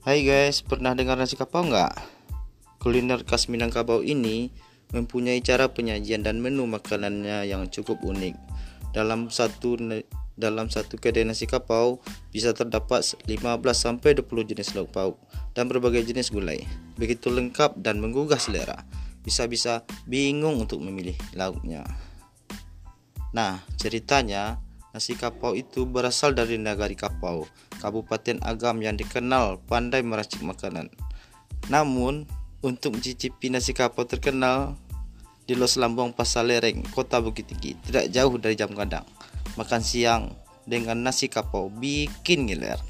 Hai guys, pernah dengar nasi kapau nggak? Kuliner khas Minangkabau ini mempunyai cara penyajian dan menu makanannya yang cukup unik. Dalam satu dalam satu kedai nasi kapau bisa terdapat 15 sampai 20 jenis lauk pauk dan berbagai jenis gulai. Begitu lengkap dan menggugah selera. Bisa-bisa bingung untuk memilih lauknya. Nah, ceritanya Nasi kapau itu berasal dari Nagari Kapau, Kabupaten Agam yang dikenal pandai meracik makanan. Namun, untuk mencicipi nasi kapau terkenal di Los Lambong Pasar Lereng, Kota Bukit Tinggi, tidak jauh dari jam kadang. Makan siang dengan nasi kapau bikin ngiler.